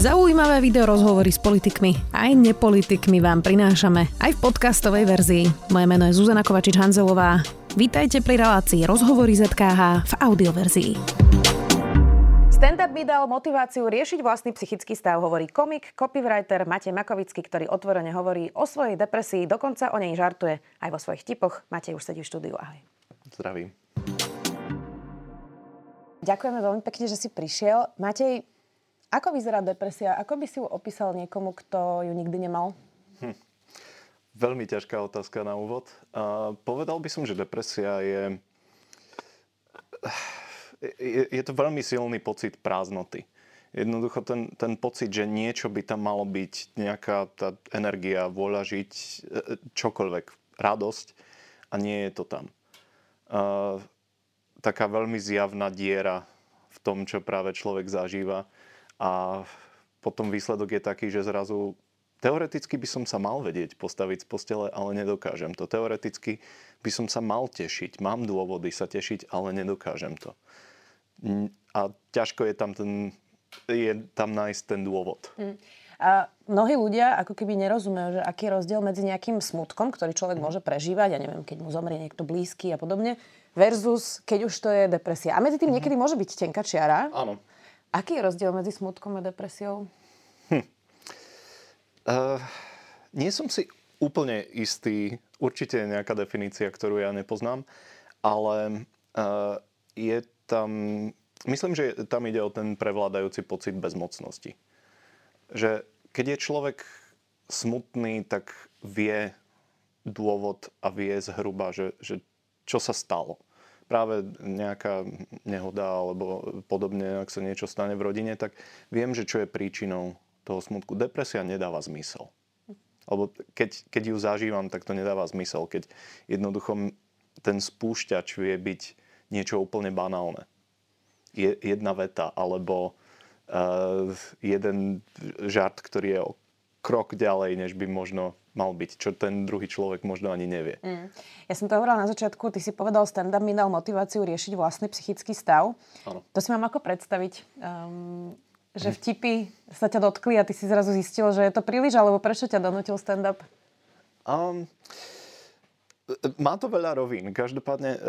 Zaujímavé video rozhovory s politikmi aj nepolitikmi vám prinášame aj v podcastovej verzii. Moje meno je Zuzana Kovačič-Hanzelová. Vítajte pri relácii Rozhovory ZKH v audioverzii. Stand-up mi dal motiváciu riešiť vlastný psychický stav, hovorí komik, copywriter Matej Makovický, ktorý otvorene hovorí o svojej depresii, dokonca o nej žartuje aj vo svojich tipoch. Matej už sedí v štúdiu, ahoj. Zdravím. Ďakujeme veľmi pekne, že si prišiel. Matej, ako vyzerá depresia? Ako by si ju opísal niekomu, kto ju nikdy nemal? Hm. Veľmi ťažká otázka na úvod. Uh, povedal by som, že depresia je, je... Je to veľmi silný pocit prázdnoty. Jednoducho ten, ten pocit, že niečo by tam malo byť, nejaká tá energia, vôľa žiť, e, čokoľvek, radosť a nie je to tam. Uh, taká veľmi zjavná diera v tom, čo práve človek zažíva a potom výsledok je taký, že zrazu teoreticky by som sa mal vedieť postaviť z postele, ale nedokážem to. Teoreticky by som sa mal tešiť. Mám dôvody sa tešiť, ale nedokážem to. A ťažko je tam, ten, je tam nájsť ten dôvod. Mm. A mnohí ľudia ako keby nerozumejú, že aký je rozdiel medzi nejakým smutkom, ktorý človek mm. môže prežívať, ja neviem, keď mu zomrie niekto blízky a podobne, versus keď už to je depresia. A medzi tým mm. niekedy môže byť tenká čiara. Áno. Aký je rozdiel medzi smutkom a depresiou? Hm. Uh, nie som si úplne istý. Určite je nejaká definícia, ktorú ja nepoznám, ale uh, je tam... Myslím, že tam ide o ten prevládajúci pocit bezmocnosti. Že keď je človek smutný, tak vie dôvod a vie zhruba, že, že čo sa stalo práve nejaká nehoda alebo podobne, ak sa niečo stane v rodine, tak viem, že čo je príčinou toho smutku. Depresia nedáva zmysel. Alebo keď, keď ju zažívam, tak to nedáva zmysel. Keď jednoducho ten spúšťač vie byť niečo úplne banálne. Je, jedna veta, alebo uh, jeden žart, ktorý je krok ďalej, než by možno mal byť, čo ten druhý človek možno ani nevie. Mm. Ja som to hovorila na začiatku, ty si povedal, stand-up mi dal motiváciu riešiť vlastný psychický stav. Ano. To si mám ako predstaviť, um, že vtipy sa ťa dotkli a ty si zrazu zistil, že je to príliš, alebo prečo ťa donutil stand-up? Um, má to veľa rovín. Každopádne uh,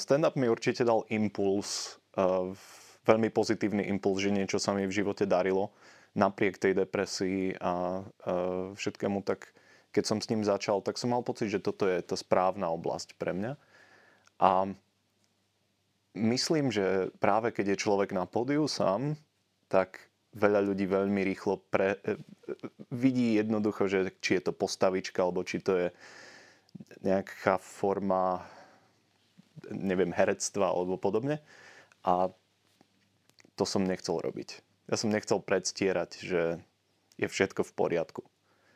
stand-up mi určite dal impuls, uh, veľmi pozitívny impuls, že niečo sa mi v živote darilo napriek tej depresii a všetkému, tak keď som s ním začal, tak som mal pocit, že toto je tá správna oblasť pre mňa. A myslím, že práve keď je človek na pódiu sám, tak veľa ľudí veľmi rýchlo pre, e, vidí jednoducho, že či je to postavička, alebo či to je nejaká forma neviem, herectva alebo podobne. A to som nechcel robiť. Ja som nechcel predstierať, že je všetko v poriadku.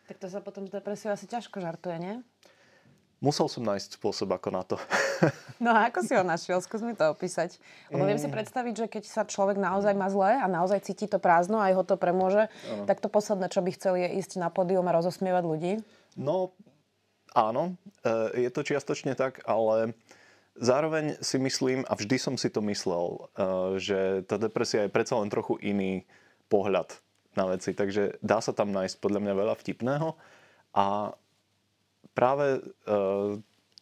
Tak to sa potom z depresiou asi ťažko žartuje, nie? Musel som nájsť spôsob ako na to. no a ako si ho našiel? Skús mi to opísať. Lebo viem si mm. predstaviť, že keď sa človek naozaj má zle a naozaj cíti to prázdno a aj ho to premôže, ano. tak to posledné, čo by chcel, je ísť na pódium a rozosmievať ľudí. No, áno. E, je to čiastočne tak, ale zároveň si myslím, a vždy som si to myslel, e, že tá depresia je predsa len trochu iný pohľad na veci. Takže dá sa tam nájsť podľa mňa veľa vtipného. A práve e,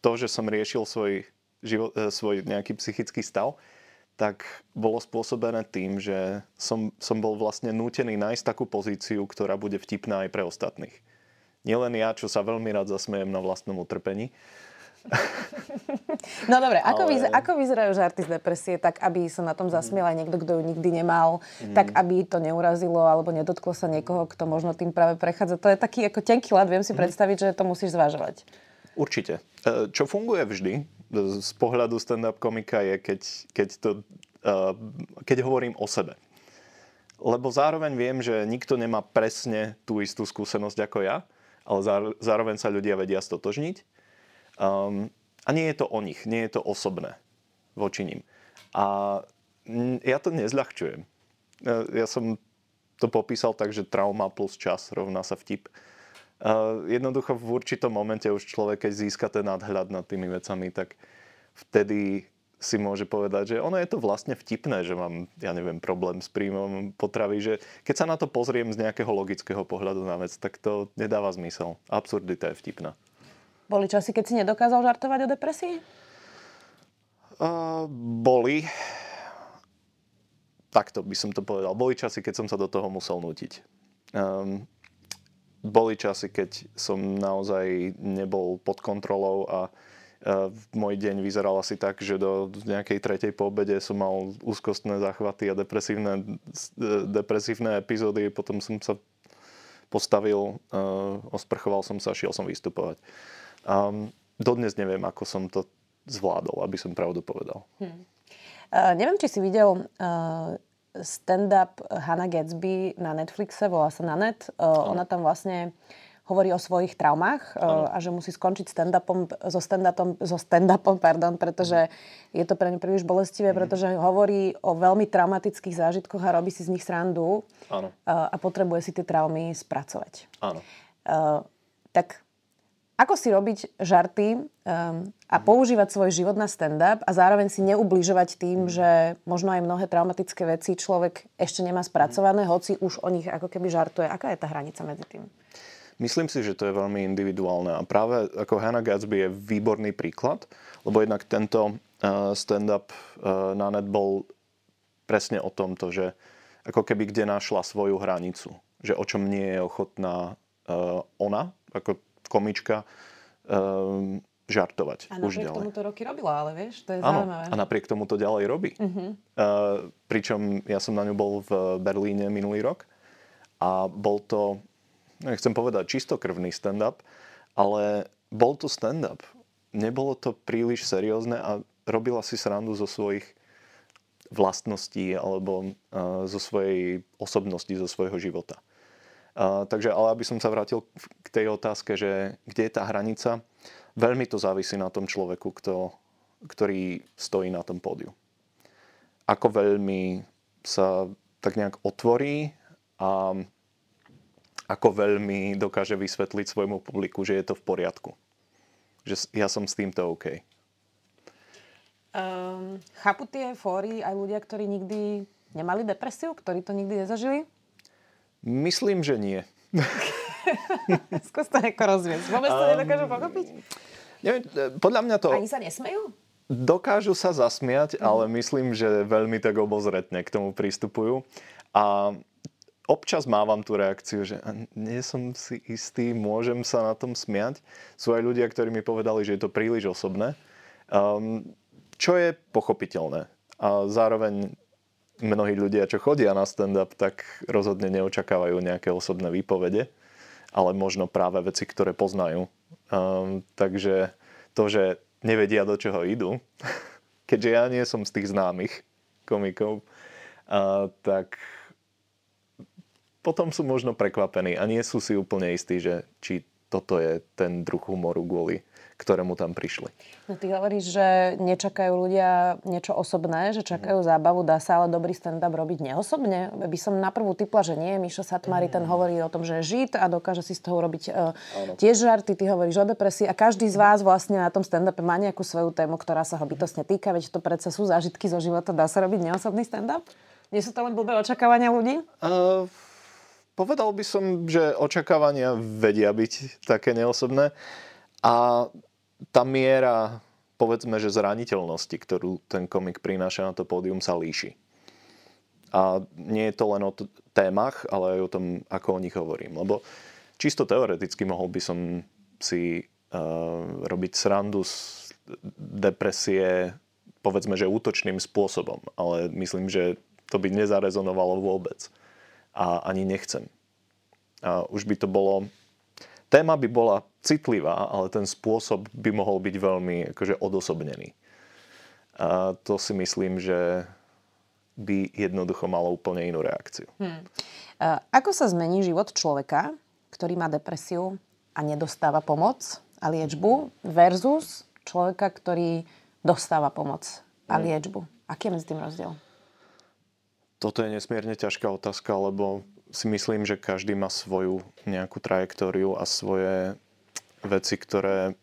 to, že som riešil svoj, život, e, svoj nejaký psychický stav, tak bolo spôsobené tým, že som, som bol vlastne nútený nájsť takú pozíciu, ktorá bude vtipná aj pre ostatných. Nielen ja, čo sa veľmi rád zasmejem na vlastnom utrpení, No dobre, ako, Ale... vyzer, ako vyzerajú žarty z depresie, tak aby sa na tom zasmiel aj niekto, kto ju nikdy nemal, mm. tak aby to neurazilo alebo nedotklo sa niekoho, kto možno tým práve prechádza. To je taký ako tenký lad, viem si mm. predstaviť, že to musíš zvažovať. Určite. E, čo funguje vždy z pohľadu stand-up komika je, keď, keď, to, e, keď hovorím o sebe. Lebo zároveň viem, že nikto nemá presne tú istú skúsenosť ako ja, ale zároveň sa ľudia vedia stotožniť Um, a nie je to o nich, nie je to osobné voči ním. A ja to nezľahčujem. E, ja som to popísal tak, že trauma plus čas rovná sa vtip. Uh, jednoducho v určitom momente už človek, keď získa ten nadhľad nad tými vecami, tak vtedy si môže povedať, že ono je to vlastne vtipné, že mám, ja neviem, problém s príjmom potravy, že keď sa na to pozriem z nejakého logického pohľadu na vec, tak to nedáva zmysel. Absurdita je vtipná. Boli časy, keď si nedokázal žartovať o depresii? Uh, boli. Takto by som to povedal. Boli časy, keď som sa do toho musel nutiť. Um, boli časy, keď som naozaj nebol pod kontrolou a môj deň vyzeral asi tak, že do nejakej tretej po obede som mal úzkostné záchvaty a depresívne, depresívne epizódy. Potom som sa postavil, osprchoval som sa šiel som vystupovať. Um, dodnes neviem, ako som to zvládol, aby som pravdu povedal. Hmm. Uh, neviem, či si videl uh, stand-up Hannah Gatsby na Netflixe, volá sa na net. Uh, ona tam vlastne hovorí o svojich traumách ano. a že musí skončiť stand-upom, so, stand-upom, so stand-upom, pardon, pretože je to pre ňu príliš bolestivé, mm. pretože hovorí o veľmi traumatických zážitkoch a robí si z nich srandu ano. a potrebuje si tie traumy spracovať. Áno. Uh, tak ako si robiť žarty um, a používať svoj život na stand-up a zároveň si neubližovať tým, že možno aj mnohé traumatické veci človek ešte nemá spracované, hoci už o nich ako keby žartuje. Aká je tá hranica medzi tým? Myslím si, že to je veľmi individuálne a práve ako Hannah Gatsby je výborný príklad, lebo jednak tento uh, stand-up uh, na net bol presne o tomto, že ako keby kde našla svoju hranicu, že o čom nie je ochotná uh, ona, ako komička, uh, žartovať. A už ďalej. tomu to roky robila, ale vieš, to je ano, zaujímavé. a napriek tomu to ďalej robí. Uh-huh. Uh, pričom ja som na ňu bol v Berlíne minulý rok a bol to nechcem povedať čistokrvný stand-up, ale bol to stand-up. Nebolo to príliš seriózne a robila si srandu zo svojich vlastností alebo uh, zo svojej osobnosti, zo svojho života. Takže, ale aby som sa vrátil k tej otázke, že kde je tá hranica, veľmi to závisí na tom človeku, kto, ktorý stojí na tom pódiu. Ako veľmi sa tak nejak otvorí a ako veľmi dokáže vysvetliť svojmu publiku, že je to v poriadku. Že ja som s týmto OK. Um, chápu tie fóry aj ľudia, ktorí nikdy nemali depresiu, ktorí to nikdy nezažili? Myslím, že nie. Skús to ako rozviesť. Vôbec to um, nedokážu pochopiť? Neviem, podľa mňa to... Ani sa nesmejú? Dokážu sa zasmiať, mm. ale myslím, že veľmi tak obozretne k tomu pristupujú. A občas mávam tú reakciu, že nie som si istý, môžem sa na tom smiať. Sú aj ľudia, ktorí mi povedali, že je to príliš osobné. Um, čo je pochopiteľné. A zároveň mnohí ľudia, čo chodia na stand-up, tak rozhodne neočakávajú nejaké osobné výpovede, ale možno práve veci, ktoré poznajú. Um, takže to, že nevedia, do čoho idú, keďže ja nie som z tých známych komikov, uh, tak potom sú možno prekvapení a nie sú si úplne istí, že či toto je ten druh humoru, kvôli ktorému tam prišli. No ty hovoríš, že nečakajú ľudia niečo osobné, že čakajú mm. zábavu, dá sa ale dobrý stand-up robiť neosobne? By som na prvú typla, že nie. Mišo Satmari mm. ten hovorí o tom, že je žid a dokáže si z toho robiť uh, tiež žarty, ty hovoríš o depresii a každý z vás vlastne na tom stand-upe má nejakú svoju tému, ktorá sa ho bytostne týka, veď to predsa sú zážitky zo života. Dá sa robiť neosobný stand-up? Nie sú to len blbé očakávania ľudí? Uh... Povedal by som, že očakávania vedia byť také neosobné a tá miera, povedzme, že zraniteľnosti, ktorú ten komik prináša na to pódium, sa líši. A nie je to len o t- témach, ale aj o tom, ako o nich hovorím. Lebo čisto teoreticky mohol by som si uh, robiť srandu z depresie, povedzme, že útočným spôsobom. Ale myslím, že to by nezarezonovalo vôbec a ani nechcem. A už by to bolo... Téma by bola citlivá, ale ten spôsob by mohol byť veľmi akože odosobnený. A to si myslím, že by jednoducho malo úplne inú reakciu. Hmm. Ako sa zmení život človeka, ktorý má depresiu a nedostáva pomoc a liečbu versus človeka, ktorý dostáva pomoc a hmm. liečbu? Aký je medzi tým rozdiel? Toto je nesmierne ťažká otázka, lebo si myslím, že každý má svoju nejakú trajektóriu a svoje veci, ktoré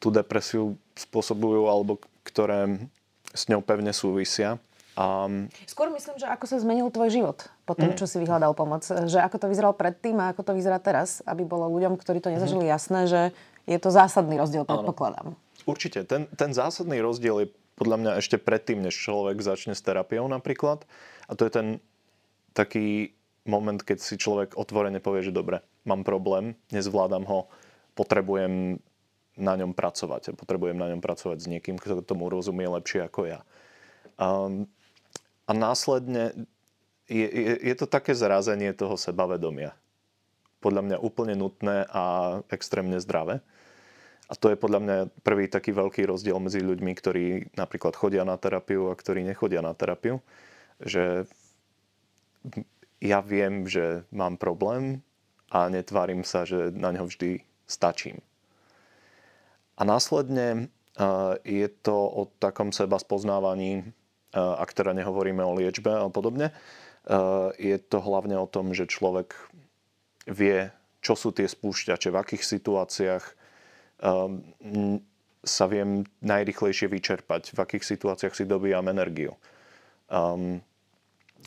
tú depresiu spôsobujú alebo ktoré s ňou pevne súvisia. A... Skôr myslím, že ako sa zmenil tvoj život po tom, mm. čo si vyhľadal pomoc. Že ako to vyzeralo predtým a ako to vyzerá teraz, aby bolo ľuďom, ktorí to nezažili, mm. jasné, že je to zásadný rozdiel, predpokladám. Určite. Ten, ten zásadný rozdiel je podľa mňa ešte predtým, než človek začne s terapiou napríklad. A to je ten taký moment, keď si človek otvorene povie, že dobre, mám problém, nezvládam ho, potrebujem na ňom pracovať. Potrebujem na ňom pracovať s niekým, kto tomu rozumie lepšie ako ja. Um, a následne je, je, je to také zrazenie toho sebavedomia. Podľa mňa úplne nutné a extrémne zdravé. A to je podľa mňa prvý taký veľký rozdiel medzi ľuďmi, ktorí napríklad chodia na terapiu a ktorí nechodia na terapiu. Že ja viem, že mám problém a netvárim sa, že na ňo vždy stačím. A následne je to o takom seba spoznávaní, ak teda nehovoríme o liečbe a podobne, je to hlavne o tom, že človek vie, čo sú tie spúšťače, v akých situáciách sa viem najrychlejšie vyčerpať, v akých situáciách si dobíjam energiu. Um,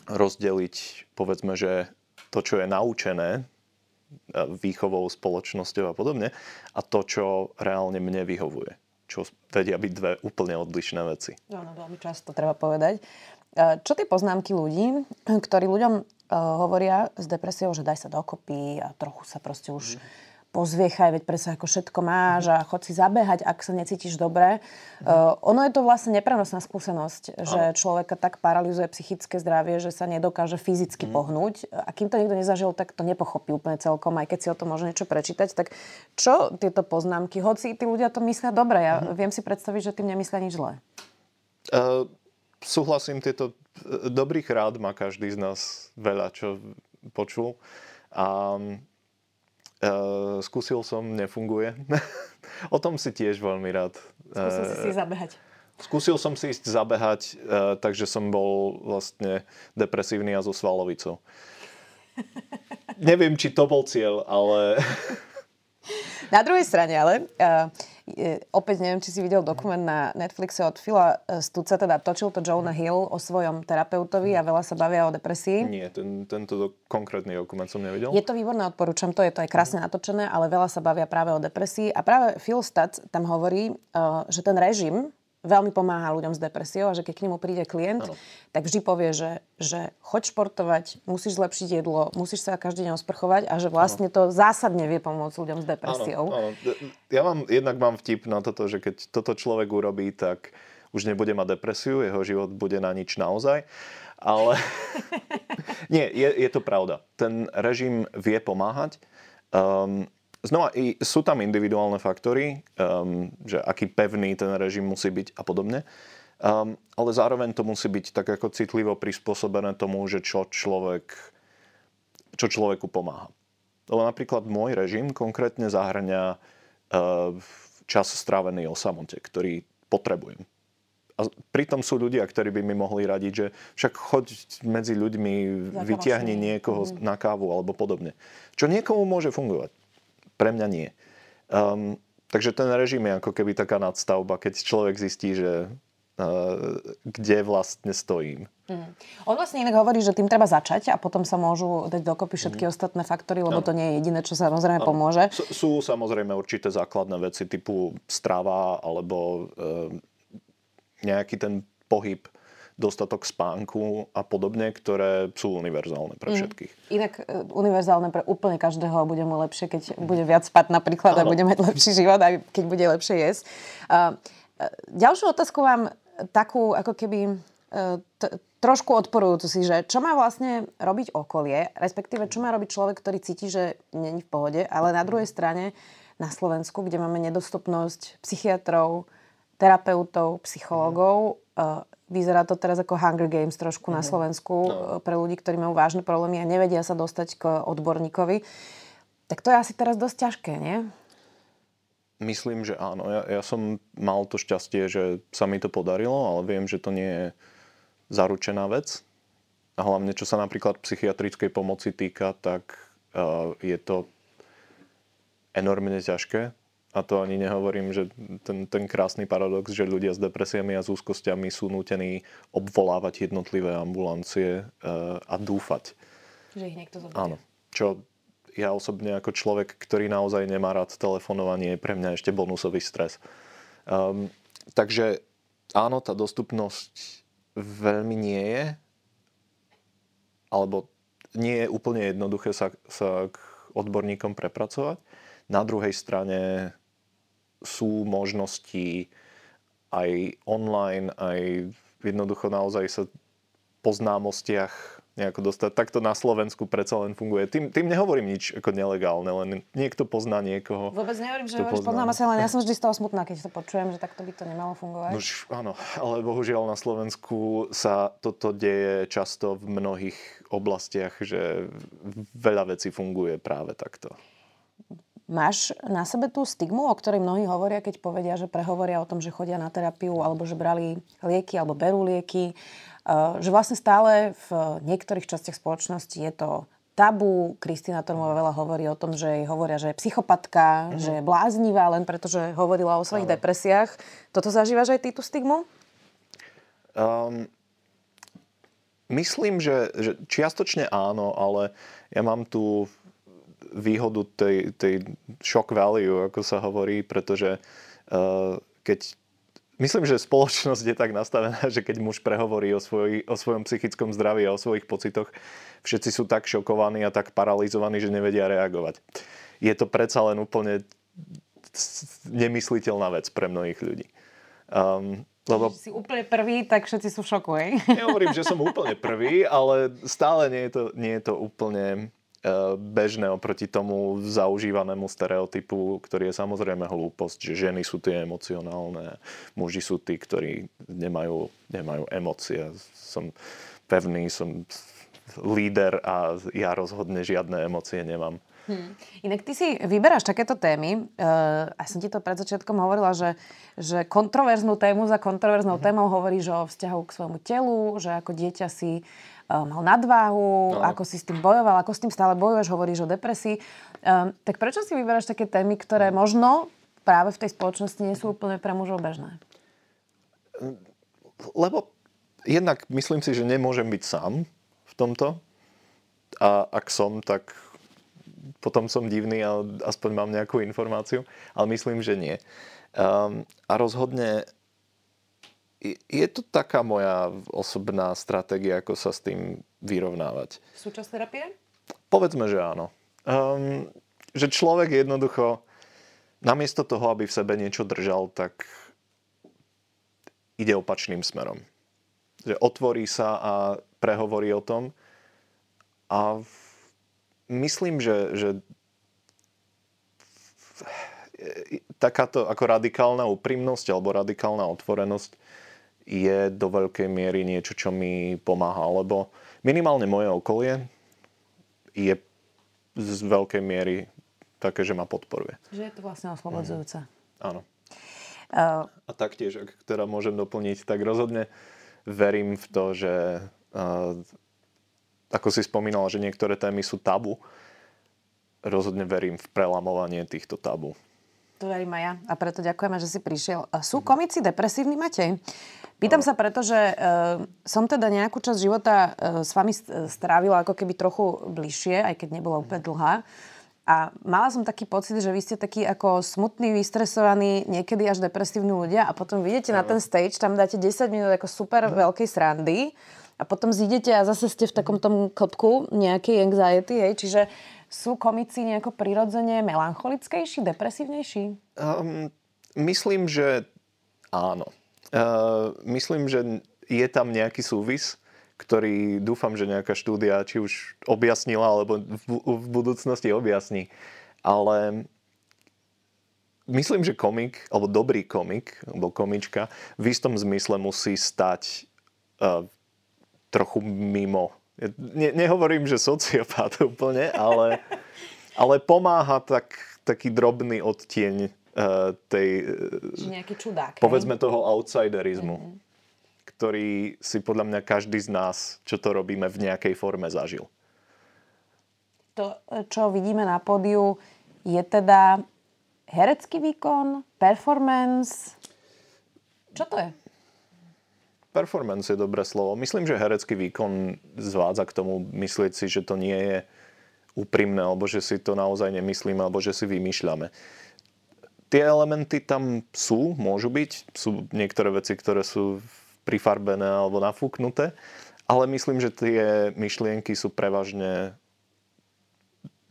rozdeliť, povedzme, že to, čo je naučené e, výchovou, spoločnosťou a podobne, a to, čo reálne mne vyhovuje. Čo vedia byť dve úplne odlišné veci. No, no, veľmi často treba povedať. E, čo tie poznámky ľudí, ktorí ľuďom e, hovoria s depresiou, že daj sa dokopy a trochu sa proste už mm pozviechaj, veď sa ako všetko máš a chod si zabehať, ak sa necítiš dobre. Uh, ono je to vlastne neprenosná skúsenosť, že človeka tak paralizuje psychické zdravie, že sa nedokáže fyzicky mm. pohnúť. A kým to niekto nezažil, tak to nepochopí úplne celkom, aj keď si o tom môže niečo prečítať. Tak čo tieto poznámky? Hoci tí ľudia to myslia dobre, ja mm. viem si predstaviť, že tým nemyslia nič zlé. Uh, súhlasím, tieto e, dobrých rád má každý z nás veľa, čo počul. A Uh, skúsil som, nefunguje. o tom si tiež veľmi rád. Skúsil si si eh, zabehať. Skúsil som si ísť zabehať, uh, takže som bol vlastne depresívny a so svalovicou. Neviem, či to bol cieľ, ale... Na druhej strane ale, uh, opäť neviem, či si videl dokument na Netflixe od Phila Stuca, teda točil to Jonah Hill o svojom terapeutovi a veľa sa bavia o depresii. Nie, ten, tento do, konkrétny dokument som nevidel. Je to výborné, odporúčam to, je to aj krásne natočené, ale veľa sa bavia práve o depresii. A práve Phil Stuc tam hovorí, že ten režim, veľmi pomáha ľuďom s depresiou a že keď k nemu príde klient, ano. tak vždy povie, že, že choď športovať, musíš zlepšiť jedlo, musíš sa každý deň osprchovať a že vlastne ano. to zásadne vie pomôcť ľuďom s depresiou. Ano, ano. Ja mám, jednak mám vtip na toto, že keď toto človek urobí, tak už nebude mať depresiu, jeho život bude na nič naozaj. Ale nie, je, je to pravda. Ten režim vie pomáhať. Um, Znova, sú tam individuálne faktory, um, že aký pevný ten režim musí byť a podobne. Um, ale zároveň to musí byť tak ako citlivo prispôsobené tomu, že čo, človek, čo človeku pomáha. Lebo napríklad môj režim konkrétne zahrňa uh, čas strávený o samote, ktorý potrebujem. A pritom sú ľudia, ktorí by mi mohli radiť, že však choď medzi ľuďmi, vyťahni niekoho mm. na kávu alebo podobne. Čo niekomu môže fungovať. Pre mňa nie. Um, takže ten režim je ako keby taká nadstavba, keď človek zistí, že uh, kde vlastne stojím. Mm. On vlastne inak hovorí, že tým treba začať a potom sa môžu dať dokopy všetky mm. ostatné faktory, lebo no. to nie je jediné, čo samozrejme no. pomôže. Sú, sú samozrejme určité základné veci typu strava alebo uh, nejaký ten pohyb dostatok spánku a podobne, ktoré sú univerzálne pre mm. všetkých. Mm. Inak e, univerzálne pre úplne každého a bude mu lepšie, keď bude viac spať napríklad ano. a bude mať lepší život, aj keď bude lepšie jesť. Uh, ďalšiu otázku vám takú, ako keby uh, t- trošku odporujúcu si, že čo má vlastne robiť okolie, respektíve čo má robiť človek, ktorý cíti, že není v pohode, ale na druhej strane na Slovensku, kde máme nedostupnosť psychiatrov, terapeutov, psychológov, Vyzerá to teraz ako Hunger Games trošku mm-hmm. na mhm. Slovensku no. Eh, pre ľudí, ktorí majú vážne problémy a nevedia sa dostať k odborníkovi. Tak to je asi teraz dosť ťažké, nie? Myslím, že áno. Ja, ja som mal to šťastie, že sa mi to podarilo, ale viem, že to nie je zaručená vec. A hlavne, čo sa napríklad psychiatrickej pomoci týka, tak uh, je to enormne ťažké. A to ani nehovorím, že ten, ten krásny paradox, že ľudia s depresiami a s úzkosťami sú nútení obvolávať jednotlivé ambulancie uh, a dúfať. Že ich niekto zoberie. Áno. Čo ja osobne ako človek, ktorý naozaj nemá rád telefonovanie, je pre mňa ešte bonusový stres. Um, takže áno, tá dostupnosť veľmi nie je, alebo nie je úplne jednoduché sa, sa k odborníkom prepracovať. Na druhej strane sú možnosti aj online, aj jednoducho naozaj sa po známostiach nejako dostať. Takto na Slovensku predsa len funguje. Tým, tým nehovorím nič ako nelegálne, len niekto pozná niekoho. Vôbec nehovorím, že hovoríš poznáme sa, len ja som vždy z toho smutná, keď to počujem, že takto by to nemalo fungovať. Nož, áno, ale bohužiaľ na Slovensku sa toto deje často v mnohých oblastiach, že veľa vecí funguje práve takto. Máš na sebe tú stigmu, o ktorej mnohí hovoria, keď povedia, že prehovoria o tom, že chodia na terapiu, alebo že brali lieky, alebo berú lieky že vlastne stále v niektorých častiach spoločnosti je to tabu. Kristina Tormová veľa hovorí o tom, že jej hovoria, že je psychopatka, mm-hmm. že je bláznivá len preto, že hovorila o svojich Ale. depresiách. Toto zažívaš aj ty tú stigmu? Um, myslím, že, že čiastočne áno, ale ja mám tu výhodu tej, tej shock value, ako sa hovorí, pretože uh, keď Myslím, že spoločnosť je tak nastavená, že keď muž prehovorí o, svoj, o svojom psychickom zdraví a o svojich pocitoch, všetci sú tak šokovaní a tak paralizovaní, že nevedia reagovať. Je to predsa len úplne nemysliteľná vec pre mnohých ľudí. Um, lebo... Si úplne prvý, tak všetci sú v šoku, hej? Nehovorím, že som úplne prvý, ale stále nie je to, nie je to úplne bežné oproti tomu zaužívanému stereotypu, ktorý je samozrejme hlúposť, že ženy sú tie emocionálne, muži sú tí, ktorí nemajú, nemajú emócie. Som pevný, som líder a ja rozhodne žiadne emócie nemám. Hmm. Inak ty si vyberáš takéto témy. Uh, a som ti to pred začiatkom hovorila, že, že kontroverznú tému za kontroverznou hmm. témou hovoríš o vzťahu k svojmu telu, že ako dieťa si um, mal nadváhu, no. ako si s tým bojoval, ako s tým stále bojuješ, hovoríš o depresii. Um, tak prečo si vyberáš také témy, ktoré možno práve v tej spoločnosti nie sú úplne pre mužov bežné? Lebo jednak myslím si, že nemôžem byť sám v tomto. A ak som, tak potom som divný a aspoň mám nejakú informáciu. Ale myslím, že nie. Um, a rozhodne je to taká moja osobná stratégia, ako sa s tým vyrovnávať. Súčasť terapie? Povedzme, že áno. Um, že človek jednoducho, namiesto toho, aby v sebe niečo držal, tak ide opačným smerom. Že otvorí sa a prehovorí o tom. A myslím, že, že takáto ako radikálna úprimnosť alebo radikálna otvorenosť je do veľkej miery niečo, čo mi pomáha, lebo minimálne moje okolie je z veľkej miery také, že ma podporuje. Že je to vlastne oslobodzujúce. Mm. Áno. Uh... A taktiež, ak teda môžem doplniť, tak rozhodne verím v to, že uh, ako si spomínala, že niektoré témy sú tabu, rozhodne verím v prelamovanie týchto tabu. To verím aj ja a preto ďakujeme, že si prišiel. Sú komici depresívni, Matej? Pýtam sa preto, že uh, som teda nejakú časť života uh, s vami strávila ako keby trochu bližšie, aj keď nebola úplne dlhá. A mala som taký pocit, že vy ste takí ako smutní, vystresovaní, niekedy až depresívni ľudia a potom vidíte na ten stage, tam dáte 10 minút ako super no. veľkej srandy a potom zídete a zase ste v takom tom klopku nejakej anxiety, hej, čiže sú komici nejako prirodzene melancholickejší, depresívnejší? Um, myslím, že áno. Uh, myslím, že je tam nejaký súvis, ktorý dúfam, že nejaká štúdia či už objasnila, alebo v budúcnosti objasní. Ale myslím, že komik, alebo dobrý komik, alebo komička, v istom zmysle musí stať uh, trochu mimo ne, nehovorím, že sociopát úplne, ale, ale pomáha tak, taký drobný odtieň uh, tej... Že nejaký čudák. Povedzme hej? toho outsiderizmu, mm-hmm. ktorý si podľa mňa každý z nás, čo to robíme, v nejakej forme zažil. To, čo vidíme na pódiu, je teda herecký výkon, performance? Čo to je? Performance je dobré slovo. Myslím, že herecký výkon zvádza k tomu myslieť si, že to nie je úprimné, alebo že si to naozaj nemyslíme, alebo že si vymýšľame. Tie elementy tam sú, môžu byť. Sú niektoré veci, ktoré sú prifarbené alebo nafúknuté, ale myslím, že tie myšlienky sú prevažne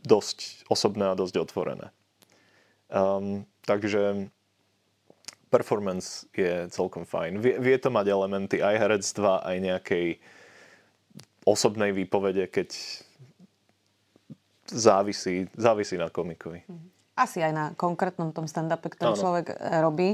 dosť osobné a dosť otvorené. Um, takže performance je celkom fajn. Vie, vie to mať elementy aj herectva, aj nejakej osobnej výpovede, keď závisí, závisí na komikovi. Asi aj na konkrétnom tom stand-upe, ktorý ano. človek e, robí.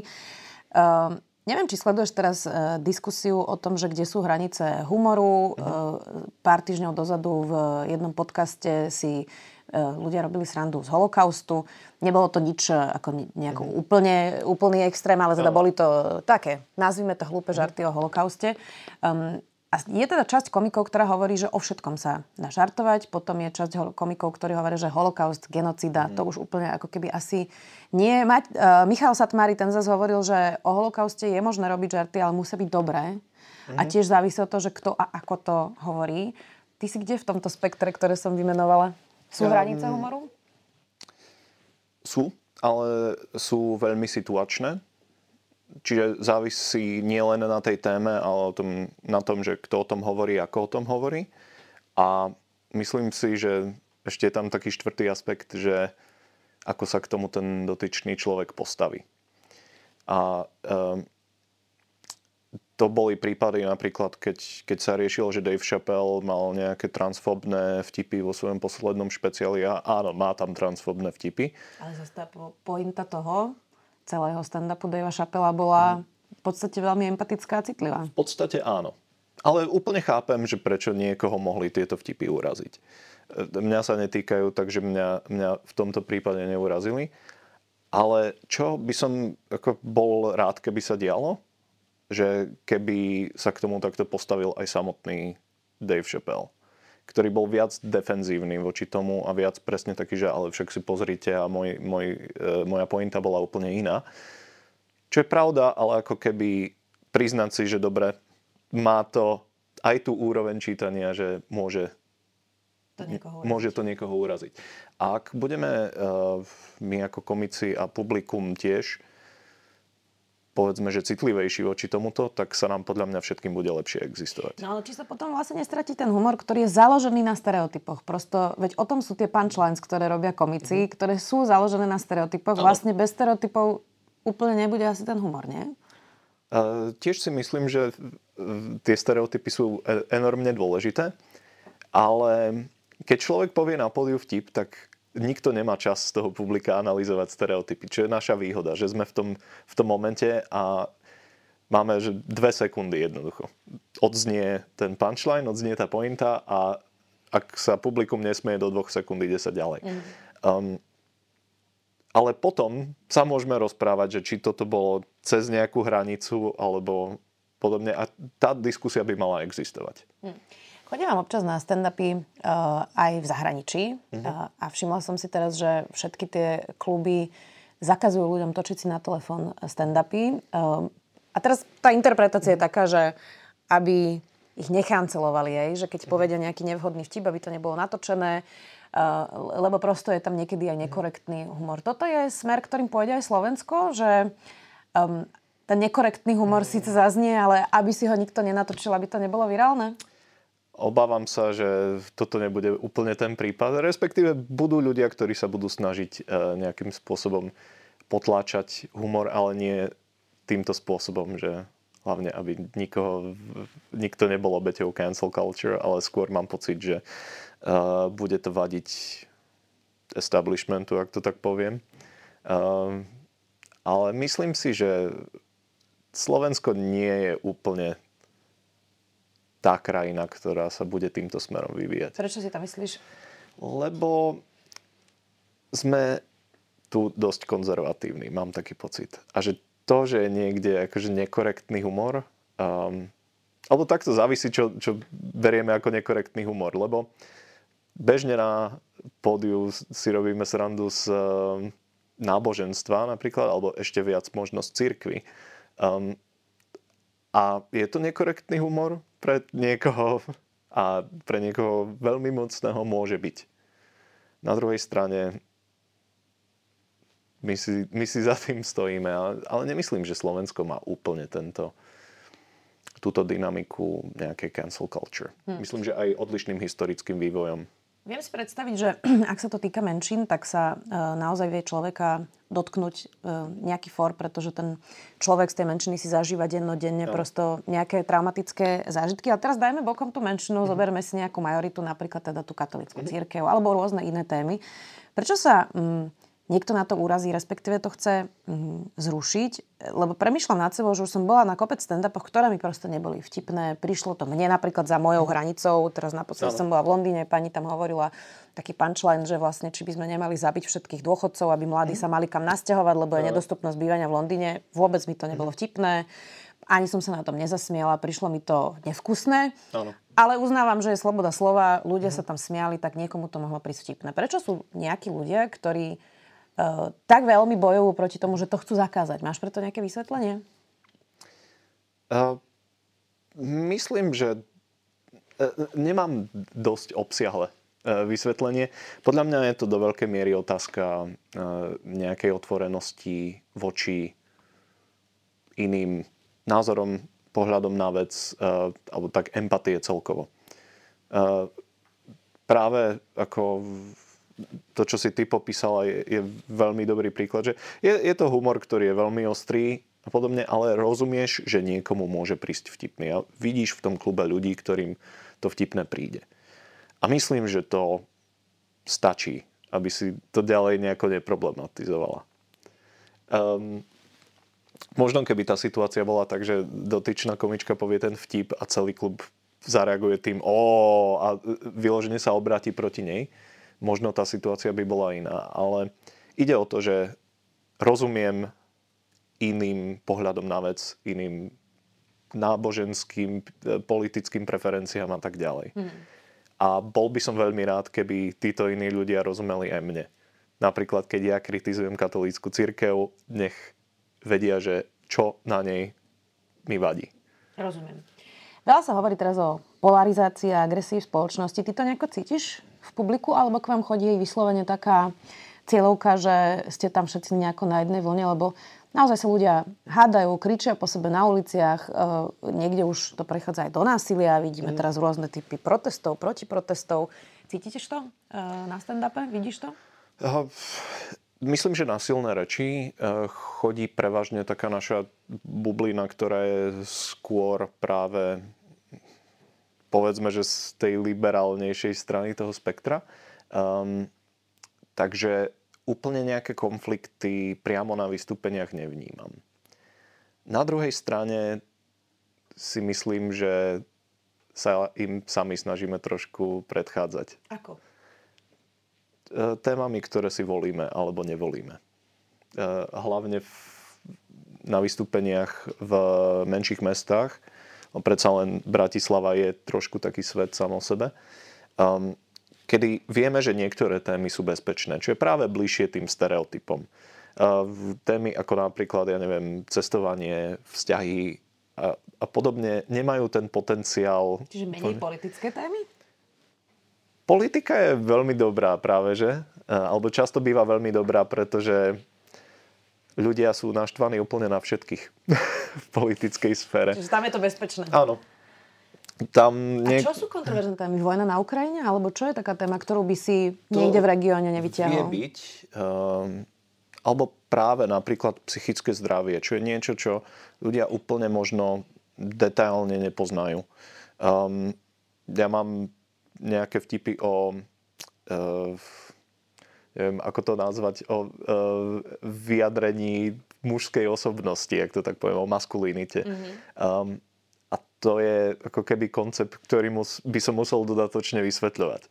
Um, Neviem, či sleduješ teraz uh, diskusiu o tom, že kde sú hranice humoru. Uh-huh. Uh, pár týždňov dozadu v jednom podcaste si uh, ľudia robili srandu z holokaustu. Nebolo to nič uh, ako nejako uh-huh. úplne, úplný extrém, ale teda boli to také, nazvime to hlúpe žarty uh-huh. o holokauste. Um, a je teda časť komikov, ktorá hovorí, že o všetkom sa dá žartovať. Potom je časť komikov, ktorí hovorí, že holokaust, genocida, mm. to už úplne ako keby asi nie. Mať, uh, Michal Satmári ten zase hovoril, že o holokauste je možné robiť žarty, ale musia byť dobré. Mm. A tiež závisí od toho, že kto a ako to hovorí. Ty si kde v tomto spektre, ktoré som vymenovala? Sú um, hranice humoru? Sú, ale sú veľmi situačné čiže závisí nielen na tej téme, ale o tom, na tom, že kto o tom hovorí, ako o tom hovorí. A myslím si, že ešte je tam taký štvrtý aspekt, že ako sa k tomu ten dotyčný človek postaví. A um, to boli prípady napríklad, keď, keď sa riešilo, že Dave Chappelle mal nejaké transfobné vtipy vo svojom poslednom špeciáli. Áno, má tam transfobné vtipy. Ale zase tá pointa toho, celého stand-upu Davea Chappella bola v podstate veľmi empatická a citlivá. V podstate áno. Ale úplne chápem, že prečo niekoho mohli tieto vtipy uraziť. E, mňa sa netýkajú, takže mňa, mňa v tomto prípade neurazili. Ale čo by som ako bol rád, keby sa dialo, že keby sa k tomu takto postavil aj samotný Dave Chappelle ktorý bol viac defenzívny voči tomu a viac presne taký, že ale však si pozrite a môj, môj, e, moja pointa bola úplne iná. Čo je pravda, ale ako keby priznať si, že dobre, má to aj tú úroveň čítania, že môže to môže to niekoho uraziť. A ak budeme uh, my ako komici a publikum tiež povedzme, že citlivejší voči tomuto, tak sa nám podľa mňa všetkým bude lepšie existovať. No ale či sa potom vlastne nestratí ten humor, ktorý je založený na stereotypoch. Prosto, veď o tom sú tie punchlines, ktoré robia komici, mm-hmm. ktoré sú založené na stereotypoch. Ano. Vlastne bez stereotypov úplne nebude asi ten humor, nie? Uh, tiež si myslím, že tie stereotypy sú e, enormne dôležité, ale keď človek povie na pódiu vtip, tak nikto nemá čas z toho publika analyzovať stereotypy, čo je naša výhoda, že sme v tom, v tom momente a máme že dve sekundy jednoducho. Odznie ten punchline, odznie tá pointa a ak sa publikum nesmie do dvoch sekúnd, ide sa ďalej. Mm. Um, ale potom sa môžeme rozprávať, že či toto bolo cez nejakú hranicu alebo podobne. A tá diskusia by mala existovať. Mm. Chodím občas na stand-upy uh, aj v zahraničí uh-huh. uh, a všimla som si teraz, že všetky tie kluby zakazujú ľuďom točiť si na telefón stand-upy. Uh, a teraz tá interpretácia uh-huh. je taká, že aby ich nechancelovali jej, že keď uh-huh. povedia nejaký nevhodný vtip, aby to nebolo natočené, uh, lebo prosto je tam niekedy aj nekorektný humor. Toto je smer, ktorým pôjde aj Slovensko, že um, ten nekorektný humor síce zaznie, ale aby si ho nikto nenatočil, aby to nebolo virálne? Obávam sa, že toto nebude úplne ten prípad. Respektíve budú ľudia, ktorí sa budú snažiť e, nejakým spôsobom potláčať humor, ale nie týmto spôsobom, že hlavne, aby nikoho, nikto nebol obeťou cancel culture, ale skôr mám pocit, že uh, bude to vadiť establishmentu, ak to tak poviem. Uh, ale myslím si, že Slovensko nie je úplne tá krajina, ktorá sa bude týmto smerom vyvíjať. Prečo si to myslíš? Lebo sme tu dosť konzervatívni, mám taký pocit. A že to, že je niekde akože nekorektný humor, um, alebo takto závisí, čo, čo berieme ako nekorektný humor, lebo bežne na pódiu si robíme srandu z um, náboženstva napríklad, alebo ešte viac možnosť cirkvy. Um, a je to nekorektný humor pre niekoho a pre niekoho veľmi mocného môže byť. Na druhej strane my si, my si za tým stojíme, ale, ale nemyslím, že Slovensko má úplne tento, túto dynamiku nejaké cancel culture. Hm. Myslím, že aj odlišným historickým vývojom. Viem si predstaviť, že ak sa to týka menšín, tak sa e, naozaj vie človeka dotknúť e, nejaký for, pretože ten človek z tej menšiny si zažíva dennodenne no. prosto nejaké traumatické zážitky. A teraz dajme bokom tú menšinu, mm. zoberme si nejakú majoritu, napríklad teda tú katolickú mm. církev, alebo rôzne iné témy. Prečo sa... Mm, niekto na to urazí, respektíve to chce mm, zrušiť, lebo premyšľam nad sebou, že už som bola na kopec stand-upoch, ktoré mi proste neboli vtipné. Prišlo to mne napríklad za mojou hranicou, teraz naposledy som bola v Londýne, pani tam hovorila taký punchline, že vlastne či by sme nemali zabiť všetkých dôchodcov, aby mladí mm. sa mali kam nasťahovať, lebo je nedostupnosť bývania v Londýne. Vôbec mi to nebolo vtipné. Ani som sa na tom nezasmiala, prišlo mi to nevkusné. Áno. Ale uznávam, že je sloboda slova, ľudia mm. sa tam smiali, tak niekomu to mohlo prísť vtipné. Prečo sú nejakí ľudia, ktorí tak veľmi bojujú proti tomu, že to chcú zakázať. Máš preto nejaké vysvetlenie? Uh, myslím, že uh, nemám dosť obsiahle vysvetlenie. Podľa mňa je to do veľkej miery otázka nejakej otvorenosti voči iným názorom, pohľadom na vec, alebo tak empatie celkovo. Práve ako to, čo si ty popísala, je, je veľmi dobrý príklad, že je, je to humor, ktorý je veľmi ostrý a podobne, ale rozumieš, že niekomu môže prísť vtipný a vidíš v tom klube ľudí, ktorým to vtipné príde. A myslím, že to stačí, aby si to ďalej nejako neproblematizovala. Um, možno keby tá situácia bola tak, že dotyčná komička povie ten vtip a celý klub zareaguje tým o a vyložene sa obráti proti nej, možno tá situácia by bola iná. Ale ide o to, že rozumiem iným pohľadom na vec, iným náboženským, politickým preferenciám a tak ďalej. Mm. A bol by som veľmi rád, keby títo iní ľudia rozumeli aj mne. Napríklad, keď ja kritizujem katolícku církev, nech vedia, že čo na nej mi vadí. Rozumiem. Veľa sa hovorí teraz o polarizácii a agresii v spoločnosti. Ty to nejako cítiš? v publiku, alebo k vám chodí vyslovene taká cieľovka, že ste tam všetci nejako na jednej vlne, lebo naozaj sa ľudia hádajú, kričia po sebe na uliciach, e, niekde už to prechádza aj do násilia, vidíme mm. teraz rôzne typy protestov, protiprotestov. Cítite to e, na stand-upe? Vidíš to? Uh, myslím, že na silné reči uh, chodí prevažne taká naša bublina, ktorá je skôr práve povedzme, že z tej liberálnejšej strany toho spektra. Um, takže úplne nejaké konflikty priamo na vystúpeniach nevnímam. Na druhej strane si myslím, že sa im sami snažíme trošku predchádzať. Ako? E, témami, ktoré si volíme alebo nevolíme. E, hlavne v, na vystúpeniach v menších mestách, No, predsa len Bratislava je trošku taký svet sám o sebe. Um, kedy vieme, že niektoré témy sú bezpečné, čo je práve bližšie tým stereotypom. Uh, témy ako napríklad, ja neviem, cestovanie, vzťahy a, a podobne nemajú ten potenciál. Čiže menej politické témy? Politika je veľmi dobrá práve, že? Uh, alebo často býva veľmi dobrá, pretože ľudia sú naštvaní úplne na všetkých v politickej sfére. Čiže tam je to bezpečné. Áno. Tam nie... A čo sú kontroverzné témy? Vojna na Ukrajine? Alebo čo je taká téma, ktorú by si niekde v regióne nevyťahol? Vie byť. Um, alebo práve napríklad psychické zdravie, čo je niečo, čo ľudia úplne možno detailne nepoznajú. Um, ja mám nejaké vtipy o uh, neviem, ako to nazvať, o e, vyjadrení mužskej osobnosti, ak to tak poviem, o maskulinite. Mm-hmm. Um, a to je ako keby koncept, ktorý mus, by som musel dodatočne vysvetľovať.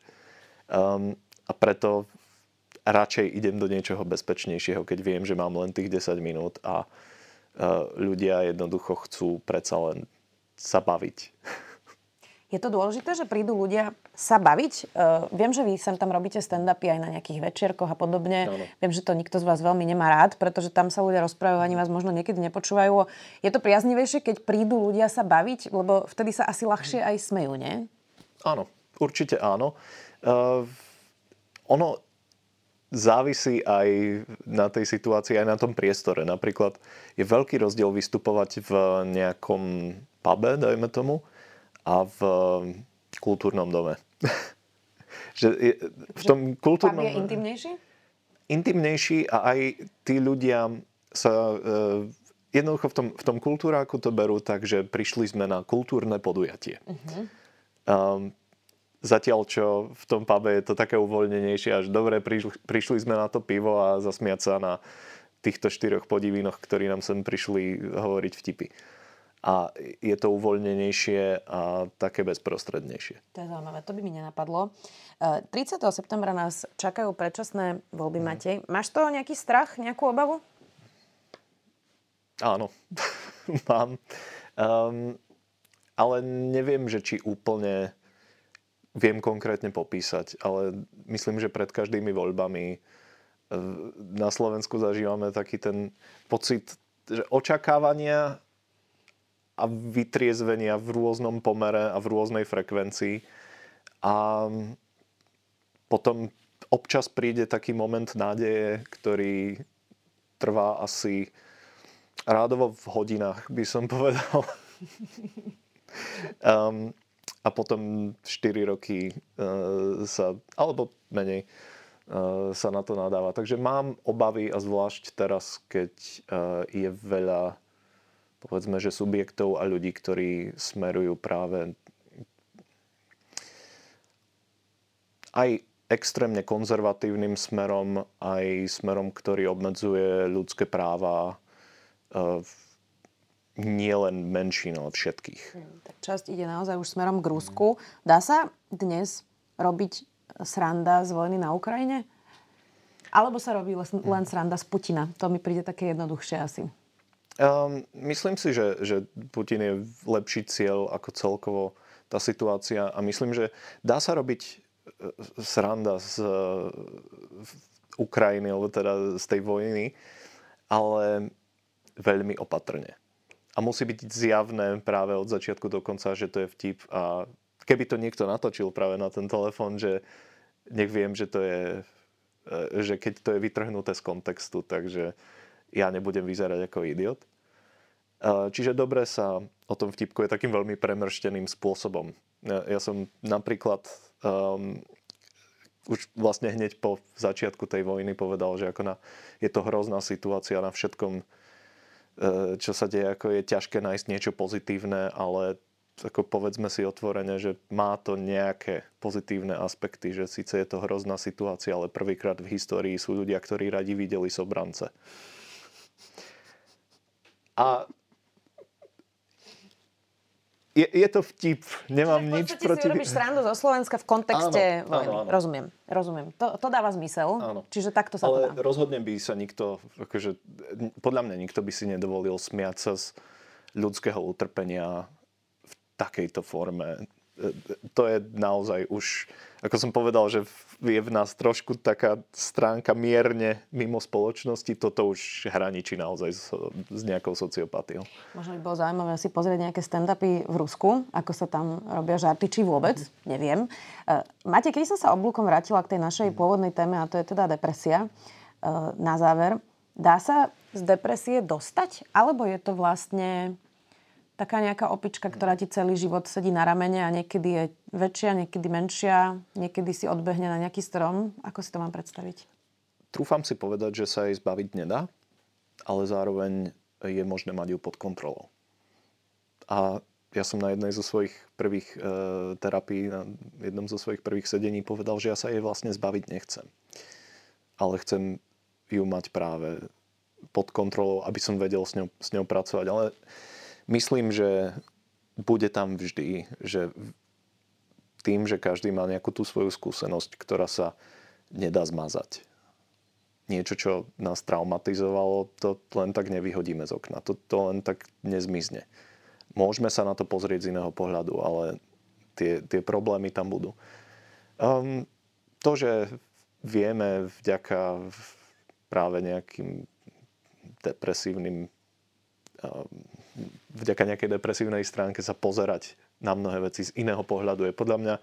Um, a preto radšej idem do niečoho bezpečnejšieho, keď viem, že mám len tých 10 minút a uh, ľudia jednoducho chcú predsa len sa baviť. Je to dôležité, že prídu ľudia sa baviť? Uh, viem, že vy sem tam robíte stand-upy aj na nejakých večierkoch a podobne. Ano. Viem, že to nikto z vás veľmi nemá rád, pretože tam sa ľudia rozprávajú, ani vás možno niekedy nepočúvajú. Je to priaznivejšie, keď prídu ľudia sa baviť, lebo vtedy sa asi ľahšie aj smejú, nie? Áno, určite áno. Uh, ono závisí aj na tej situácii, aj na tom priestore. Napríklad je veľký rozdiel vystupovať v nejakom pube, dajme tomu, a v kultúrnom dome. že je, v tom že kultúrnom... je intimnejší? Intimnejší a aj tí ľudia sa... Uh, jednoducho v tom, v tom kultúráku to berú tak, že prišli sme na kultúrne podujatie. Uh-huh. Um, zatiaľ, čo v tom pube je to také uvoľnenejšie, až dobre, prišli, prišli sme na to pivo a zasmiať sa na týchto štyroch podivinoch, ktorí nám sem prišli hovoriť vtipy a je to uvoľnenejšie a také bezprostrednejšie. To je zaujímavé, to by mi nenapadlo. 30. E, septembra nás čakajú predčasné voľby, mm. Matej. Máš to nejaký strach, nejakú obavu? Áno, mám. Um, ale neviem, že či úplne viem konkrétne popísať, ale myslím, že pred každými voľbami e, na Slovensku zažívame taký ten pocit, že očakávania a vytriezvenia v rôznom pomere a v rôznej frekvencii. A potom občas príde taký moment nádeje, ktorý trvá asi rádovo v hodinách, by som povedal. um, a potom 4 roky uh, sa, alebo menej, uh, sa na to nadáva. Takže mám obavy a zvlášť teraz, keď uh, je veľa povedzme, že subjektov a ľudí, ktorí smerujú práve aj extrémne konzervatívnym smerom, aj smerom, ktorý obmedzuje ľudské práva e, nie len menšín, ale všetkých. Hm, tak časť ide naozaj už smerom k Rusku. Dá sa dnes robiť sranda z vojny na Ukrajine? Alebo sa robí len sranda z Putina? To mi príde také jednoduchšie asi. Um, myslím si, že, že Putin je lepší cieľ ako celkovo tá situácia a myslím, že dá sa robiť e, sranda z Ukrajiny, alebo teda z tej vojny, ale veľmi opatrne. A musí byť zjavné práve od začiatku do konca, že to je vtip a keby to niekto natočil práve na ten telefón, že nech viem, že to je, e, že keď to je vytrhnuté z kontextu, takže ja nebudem vyzerať ako idiot. Čiže dobre sa o tom vtipkuje takým veľmi premršteným spôsobom. Ja som napríklad um, už vlastne hneď po začiatku tej vojny povedal, že ako na, je to hrozná situácia na všetkom, e, čo sa deje, ako je ťažké nájsť niečo pozitívne, ale ako povedzme si otvorene, že má to nejaké pozitívne aspekty, že síce je to hrozná situácia, ale prvýkrát v histórii sú ľudia, ktorí radi videli sobrance. A je, je to vtip. Nemám Čiže nič proti... si robíš srandu zo Slovenska v kontexte áno, vojny. Áno, áno. Rozumiem, rozumiem. To, to dáva zmysel. Áno. Čiže takto sa Ale to dá. rozhodne by sa nikto, akože, podľa mňa nikto by si nedovolil smiať sa z ľudského utrpenia v takejto forme to je naozaj už, ako som povedal, že je v nás trošku taká stránka mierne mimo spoločnosti, toto už hraničí naozaj s, s nejakou sociopatiou. Možno by bolo zaujímavé si pozrieť nejaké stand-upy v Rusku, ako sa tam robia žarty, či vôbec, neviem. Uh, Máte, keď som sa oblúkom vrátila k tej našej pôvodnej téme, a to je teda depresia, uh, na záver, dá sa z depresie dostať, alebo je to vlastne taká nejaká opička, ktorá ti celý život sedí na ramene a niekedy je väčšia, niekedy menšia, niekedy si odbehne na nejaký strom. Ako si to mám predstaviť? Trúfam si povedať, že sa jej zbaviť nedá, ale zároveň je možné mať ju pod kontrolou. A ja som na jednej zo svojich prvých e, terapií, na jednom zo svojich prvých sedení povedal, že ja sa jej vlastne zbaviť nechcem. Ale chcem ju mať práve pod kontrolou, aby som vedel s ňou, s ňou pracovať. Ale Myslím, že bude tam vždy, že tým, že každý má nejakú tú svoju skúsenosť, ktorá sa nedá zmazať. Niečo, čo nás traumatizovalo, to len tak nevyhodíme z okna. To, to len tak nezmizne. Môžeme sa na to pozrieť z iného pohľadu, ale tie, tie problémy tam budú. Um, to, že vieme vďaka práve nejakým depresívnym vďaka nejakej depresívnej stránke sa pozerať na mnohé veci z iného pohľadu je podľa mňa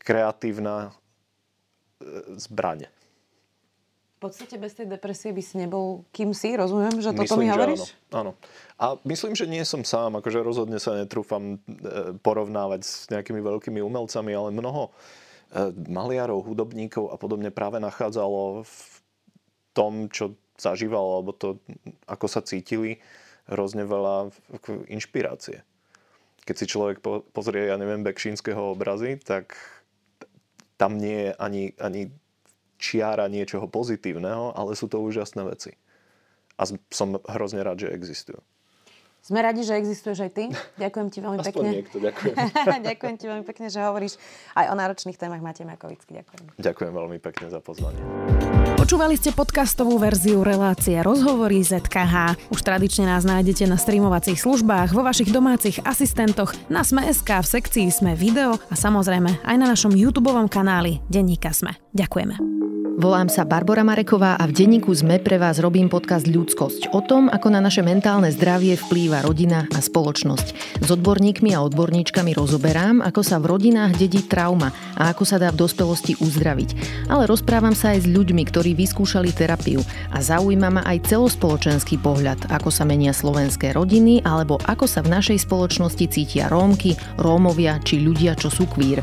kreatívna e, zbraň. V podstate bez tej depresie by si nebol kým si, rozumiem, že toto myslím, mi hovoríš? Áno, áno. A myslím, že nie som sám, akože rozhodne sa netrúfam e, porovnávať s nejakými veľkými umelcami, ale mnoho e, maliarov, hudobníkov a podobne práve nachádzalo v tom, čo zažíval, alebo to, ako sa cítili, hrozne veľa inšpirácie. Keď si človek pozrie, ja neviem, Bekšínskeho obrazy, tak tam nie je ani, ani čiara niečoho pozitívneho, ale sú to úžasné veci. A som hrozne rád, že existujú. Sme radi, že existuješ aj ty. Ďakujem ti veľmi Aspoň pekne. niekto, ďakujem. ďakujem ti veľmi pekne, že hovoríš aj o náročných témach Matej Makovický. Ďakujem. Ďakujem veľmi pekne za pozvanie. Počúvali ste podcastovú verziu relácie Rozhovory ZKH. Už tradične nás nájdete na streamovacích službách, vo vašich domácich asistentoch, na Sme.sk, v sekcii Sme video a samozrejme aj na našom YouTube kanáli Denníka Sme. Ďakujeme. Volám sa Barbara Mareková a v denníku ZME pre vás robím podcast Ľudskosť o tom, ako na naše mentálne zdravie vplýva rodina a spoločnosť. S odborníkmi a odborníčkami rozoberám, ako sa v rodinách dedí trauma a ako sa dá v dospelosti uzdraviť. Ale rozprávam sa aj s ľuďmi, ktorí vyskúšali terapiu a zaujíma ma aj celospoločenský pohľad, ako sa menia slovenské rodiny alebo ako sa v našej spoločnosti cítia Rómky, Rómovia či ľudia, čo sú kvír.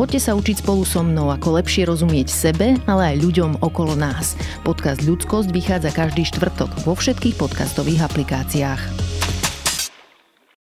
Poďte sa učiť spolu so mnou, ako lepšie rozumieť sebe, ale aj ľuďom okolo nás. Podcast Ľudskosť vychádza každý štvrtok vo všetkých podcastových aplikáciách.